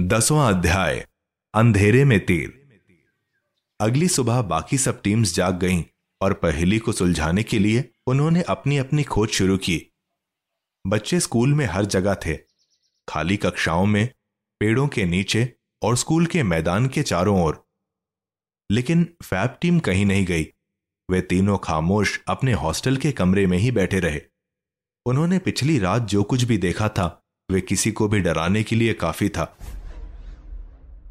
दसवां अध्याय, अंधेरे में तीर। अगली सुबह बाकी सब टीम्स जाग गईं और पहेली को सुलझाने के लिए उन्होंने अपनी अपनी खोज शुरू की। बच्चे स्कूल में हर जगह थे। खाली कक्षाओं में, पेड़ों के नीचे और स्कूल के मैदान के चारों ओर। लेकिन फैब टीम कहीं नहीं गई। वे तीनों खामोश अपने हॉस्टल के कमरे में ही बैठे रहे। उन्होंने पिछली रात जो कुछ भी देखा था, वे किसी को भी डराने के लिए काफ़ी था।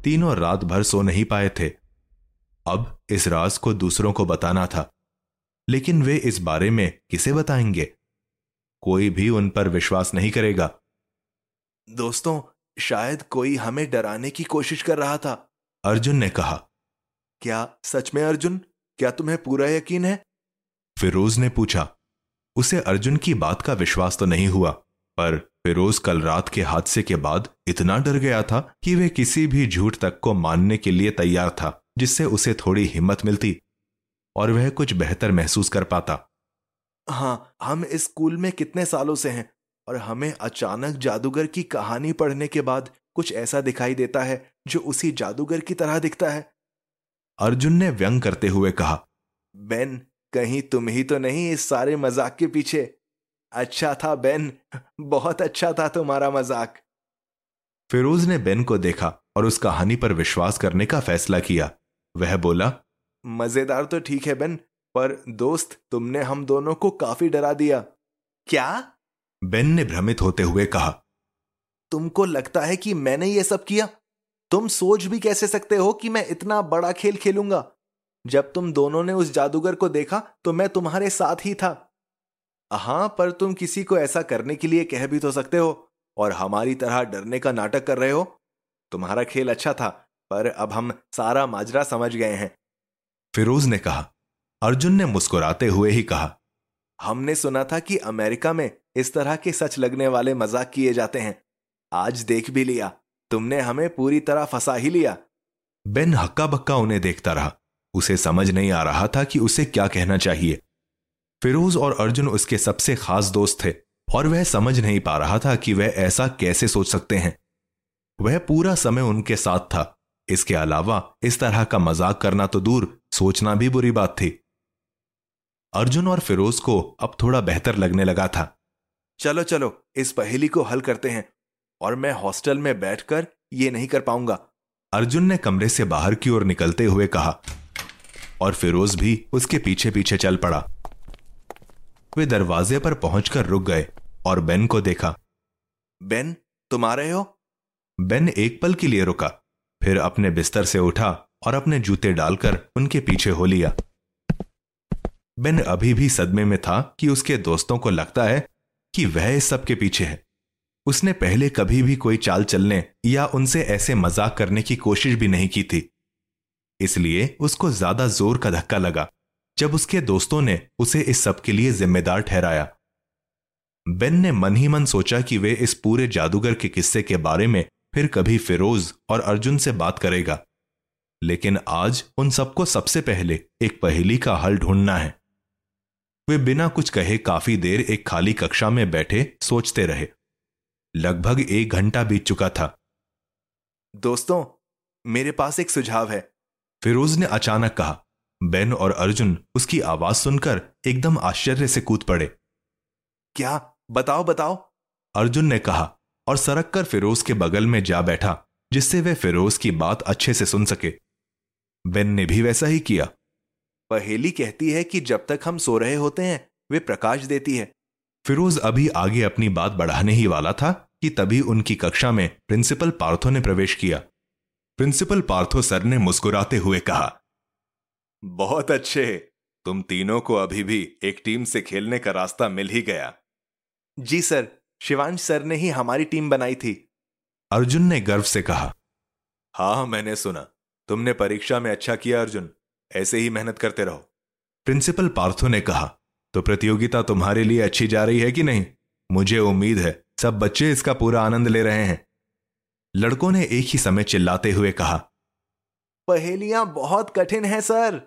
तीनों रात भर सो नहीं पाए थे। अब इस राज को दूसरों को बताना था लेकिन वे इस बारे में किसे बताएँगे? कोई भी उन पर विश्वास नहीं करेगा। दोस्तों शायद कोई हमें डराने की कोशिश कर रहा था। अर्जुन ने कहा क्या सच में अर्जुन? क्या तुम्हें पूरा यकीन है? फिरोज ने पूछा उसे अर्जुन की बात का विश्वास तो नहीं हुआ पर फिरोज कल रात के हादसे के बाद इतना डर गया था कि वह किसी भी झूठ तक को मानने के लिए तैयार था जिससे उसे थोड़ी हिम्मत मिलती और वह कुछ बेहतर महसूस कर पाता। हाँ हम इस स्कूल में कितने सालों से हैं और हमें अचानक जादूगर की कहानी पढ़ने के बाद कुछ ऐसा दिखाई देता है जो उसी जादूगर की तरह दिखता है। अर्जुन ने व्यंग करते हुए कहा बेन कहीं तुम ही तो नहीं इस सारे मज़ाक के पीछे। अच्छा था, बेन। बहुत अच्छा था तुम्हारा मज़ाक। फिरोज ने बेन को देखा और उस कहानी पर विश्वास करने का फैसला किया। वह बोला, मज़ेदार तो ठीक है, बेन, पर दोस्त, तुमने हम दोनों को काफ़ी डरा दिया। क्या? बेन ने भ्रमित होते हुए कहा, तुमको लगता है कि मैंने यह सब किया? तुम सोच भी कैसे सकते हो कि मैं इतना बड़ा खेल खेलूँगा? जब तुम दोनों ने उस जादूगर को देखा तो मैं तुम्हारे साथ ही था। हाँ पर तुम किसी को ऐसा करने के लिए कह भी तो सकते हो और हमारी तरह डरने का नाटक कर रहे हो। तुम्हारा खेल अच्छा था पर अब हम सारा माजरा समझ गए हैं। फिरोज ने कहा। अर्जुन ने मुस्कुराते हुए ही कहा। हमने सुना था कि अमेरिका में इस तरह के सच लगने वाले मज़ाक किए जाते हैं। आज देख भी लिया। तुमने हमें पूरी तरह फंसा ही लिया। बेन हक्का बक्का उन्हें देखता रहा। उसे समझ नहीं आ रहा था कि उसे क्या कहना चाहिए। फिरोज और अर्जुन उसके सबसे खास दोस्त थे, और वह समझ नहीं पा रहा था कि वह ऐसा कैसे सोच सकते हैं। वह पूरा समय उनके साथ था। इसके अलावा इस तरह का मज़ाक करना तो दूर, सोचना भी बुरी बात थी। अर्जुन और फिरोज को अब थोड़ा बेहतर लगने लगा था। चलो चलो, इस पहेली को हल करते हैं, और मैं हॉस्टल में बैठकर ये नहीं कर पाऊँगा। अर्जुन ने कमरे से बाहर की ओर निकलते हुए कहा, और फिरोज भी उसके पीछे पीछे चल पड़ा। वे दरवाजे पर पहुंचकर रुक गए और बेन को देखा। बेन तुम आ रहे हो? बेन एक पल के लिए रुका फिर अपने बिस्तर से उठा और अपने जूते डालकर उनके पीछे हो लिया। बेन अभी भी सदमे में था कि उसके दोस्तों को लगता है कि वह इस सब के पीछे है। उसने पहले कभी भी कोई चाल चलने या उनसे ऐसे मज़ाक करने की कोशिश भी नहीं की थी। इसलिए उसको ज़्यादा ज़ोर का धक्का लगा। जब उसके दोस्तों ने उसे इस सब के लिए जिम्मेदार ठहराया। बेन ने मन ही मन सोचा कि वे इस पूरे जादूगर के किस्से के बारे में फिर कभी फिरोज और अर्जुन से बात करेगा। लेकिन आज उन सबको सबसे पहले एक पहेली का हल ढूंढना है। वे बिना कुछ कहे काफ़ी देर एक खाली कक्षा में बैठे सोचते रहे। लगभग एक घंटा बीत चुका था। दोस्तों मेरे पास एक सुझाव है। फिरोज ने अचानक कहा बेन और अर्जुन उसकी आवाज़ सुनकर एकदम आश्चर्य से कूद पड़े। क्या? बताओ बताओ। अर्जुन ने कहा और सरक कर फिरोज के बगल में जा बैठा जिससे वह फिरोज की बात अच्छे से सुन सके। बेन ने भी वैसा ही किया। पहेली कहती है कि जब तक हम सो रहे होते हैं वे प्रकाश देती है। फिरोज अभी आगे अपनी बात बढ़ाने ही वाला था कि तभी उनकी कक्षा में प्रिंसिपल पार्थो ने प्रवेश किया। प्रिंसिपल पार्थो सर ने मुस्कुराते हुए कहा बहुत अच्छे। तुम तीनों को अभी भी एक टीम से खेलने का रास्ता मिल ही गया। जी सर शिवांश सर ने ही हमारी टीम बनाई थी। अर्जुन ने गर्व से कहा। हाँ मैंने सुना। तुमने परीक्षा में अच्छा किया अर्जुन। ऐसे ही मेहनत करते रहो। प्रिंसिपल पार्थो ने कहा तो प्रतियोगिता तुम्हारे लिए अच्छी जा रही है कि नहीं? मुझे उम्मीद है सब बच्चे इसका पूरा आनंद ले रहे हैं। लड़कों ने एक ही समय चिल्लाते हुए कहा पहेलियाँ बहुत कठिन हैं सर।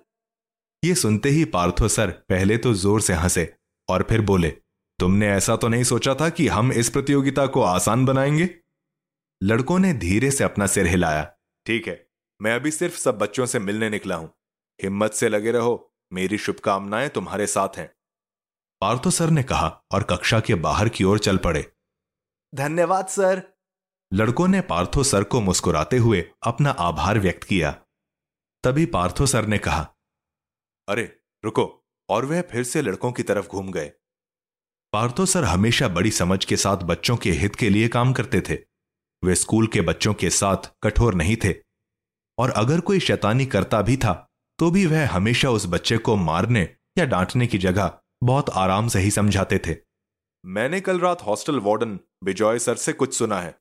ये सुनते ही पार्थो सर पहले तो ज़ोर से हंसे और फिर बोले तुमने ऐसा तो नहीं सोचा था कि हम इस प्रतियोगिता को आसान बनाएँगे? लड़कों ने धीरे से अपना सिर हिलाया। ठीक है मैं अभी सिर्फ़ सब बच्चों से मिलने निकला हूँ। हिम्मत से लगे रहो मेरी शुभकामनाएँ तुम्हारे साथ हैं। पार्थो सर ने कहा और कक्षा के बाहर की ओर चल पड़े। धन्यवाद सर। लड़कों ने पार्थो सर को मुस्कुराते हुए अपना आभार व्यक्त किया। तभी पार्थो सर ने कहा अरे रुको और वह फिर से लड़कों की तरफ़ घूम गए। पार्थो सर हमेशा बड़ी समझ के साथ बच्चों के हित के लिए काम करते थे। वे स्कूल के बच्चों के साथ कठोर नहीं थे। और अगर कोई शैतानी करता भी था तो भी वह हमेशा उस बच्चे को मारने या डांटने की जगह बहुत आराम से ही समझाते थे। मैंने कल रात हॉस्टल वार्डन बिजॉय सर से कुछ सुना है।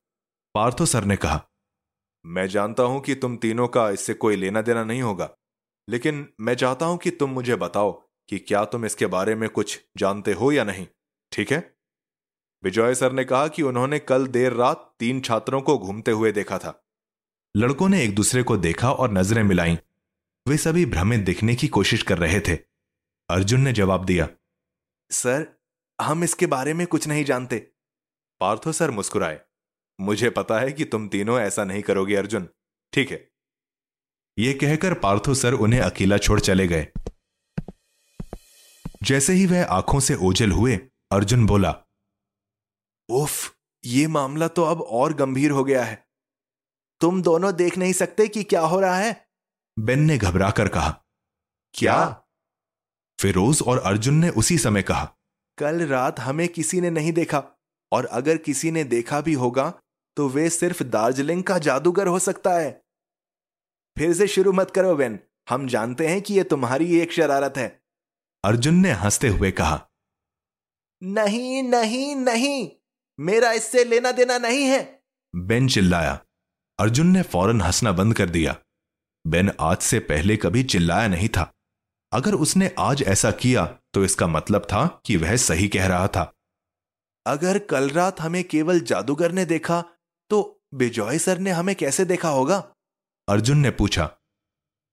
पार्थो सर ने कहा मैं जानता हूँ कि तुम तीनों का इससे कोई लेना देना नहीं होगा, लेकिन मैं चाहता हूँ कि तुम मुझे बताओ कि क्या तुम इसके बारे में कुछ जानते हो या नहीं, ठीक है? विजय सर ने कहा कि उन्होंने कल देर रात तीन छात्रों को घूमते हुए देखा था। लड़कों ने एक दूसरे को देखा और नज़रें मिलाई। वे सभी भ्रमित दिखने की कोशिश कर रहे थे। अर्जुन ने जवाब दिया, सर, हम इसके बारे में कुछ नहीं जानते। पार्थो सर मुस्कुराए। मुझे पता है कि तुम तीनों ऐसा नहीं करोगे अर्जुन। ठीक है। यह कहकर पार्थो सर उन्हें अकेला छोड़ चले गए। जैसे ही वह आँखों से ओझल हुए अर्जुन बोला उफ ये मामला तो अब और गंभीर हो गया है। तुम दोनों देख नहीं सकते कि क्या हो रहा है। बेन ने घबराकर कहा क्या? फिरोज और अर्जुन ने उसी समय कहा कल रात हमें किसी ने नहीं देखा और अगर किसी ने देखा भी होगा तो वे सिर्फ़ दार्जिलिंग का जादूगर हो सकता है। फिर से शुरू मत करो बेन हम जानते हैं कि यह तुम्हारी एक शरारत है। अर्जुन ने हँसते हुए कहा नहीं नहीं नहीं। मेरा इससे लेना देना नहीं है। बेन चिल्लाया। अर्जुन ने फ़ौरन हंसना बंद कर दिया। बेन आज से पहले कभी चिल्लाया नहीं था। अगर उसने आज ऐसा किया तो इसका मतलब था कि वह सही कह रहा था। अगर कल रात हमें केवल जादूगर ने देखा तो बिजॉय सर ने हमें कैसे देखा होगा? अर्जुन ने पूछा।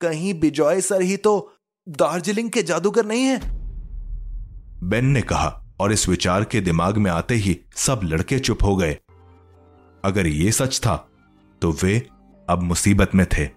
कहीं बिजॉय सर ही तो दार्जिलिंग के जादूगर नहीं है। बेन ने कहा और इस विचार के दिमाग में आते ही सब लड़के चुप हो गए। अगर यह सच था तो वे अब मुसीबत में थे।